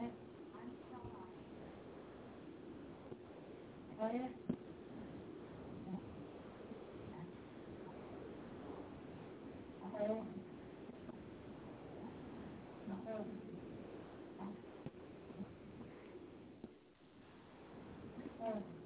哎，晚上好。哎。嗯。然后，然后，啊。嗯。